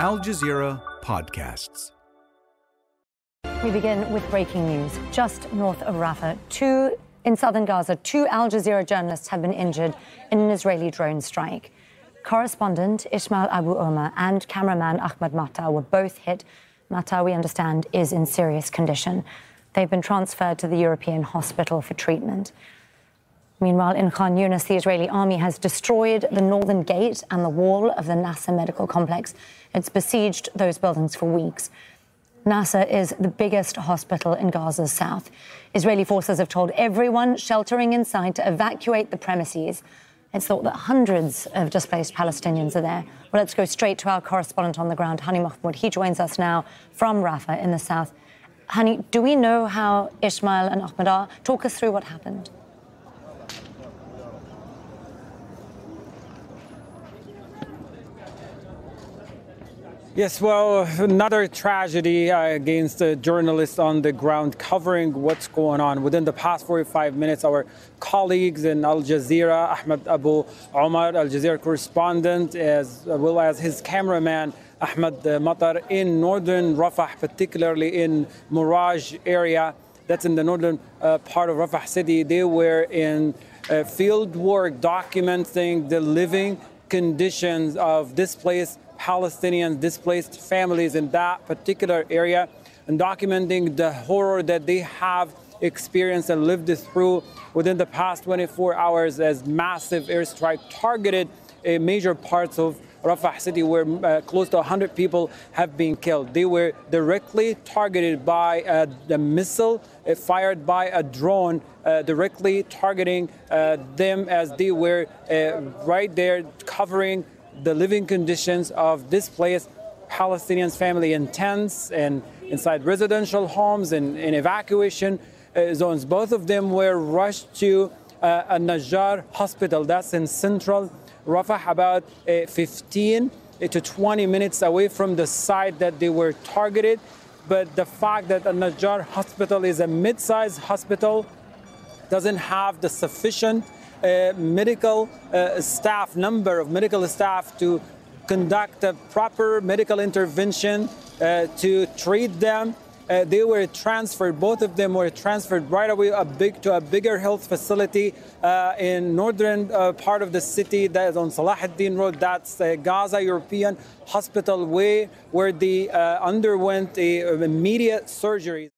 Al Jazeera Podcasts. We begin with breaking news. Just north of Rafah, two in southern Gaza, two Al Jazeera journalists have been injured in an Israeli drone strike. Correspondent Ismail Abu Omar and cameraman Ahmed Matar were both hit. Matar, we understand, is in serious condition. They've been transferred to the European hospital for treatment. Meanwhile, in Khan Yunis, the Israeli army has destroyed the northern gate and the wall of the Nasser medical complex. It's besieged those buildings for weeks. Nasser is the biggest hospital in Gaza's south. Israeli forces have told everyone sheltering inside to evacuate the premises. It's thought that hundreds of displaced Palestinians are there. Well, let's go straight to our correspondent on the ground, Hani Mahmoud. He joins us now from Rafah in the south. Hani, do we know how Ismail and Ahmed are? Talk us through what happened. Yes, well, another tragedy uh, against the journalists on the ground covering what's going on. Within the past 45 minutes, our colleagues in Al Jazeera, Ahmed Abu Omar, Al Jazeera correspondent, as well as his cameraman, Ahmed Matar, in northern Rafah, particularly in Muraj area, that's in the northern uh, part of Rafah city. They were in uh, field work documenting the living conditions of displaced Palestinians, displaced families in that particular area, and documenting the horror that they have experienced and lived through within the past 24 hours as massive airstrike targeted major parts of Rafah city where uh, close to 100 people have been killed. They were directly targeted by uh, the missile uh, fired by a drone uh, directly targeting uh, them as they were uh, right there covering the living conditions of displaced Palestinians family in tents and inside residential homes and in evacuation uh, zones. Both of them were rushed to uh, a Najjar hospital that's in central Rafah, about uh, 15 to 20 minutes away from the site that they were targeted. But the fact that a Najjar hospital is a mid-sized hospital doesn't have the sufficient medical uh, staff, number of medical staff to conduct a proper medical intervention uh, to treat them. Uh, they were transferred, both of them were transferred right away a big, to a bigger health facility uh, in northern uh, part of the city that is on Salahuddin Road. That's Gaza European Hospital Way, where they underwent a, immediate surgery.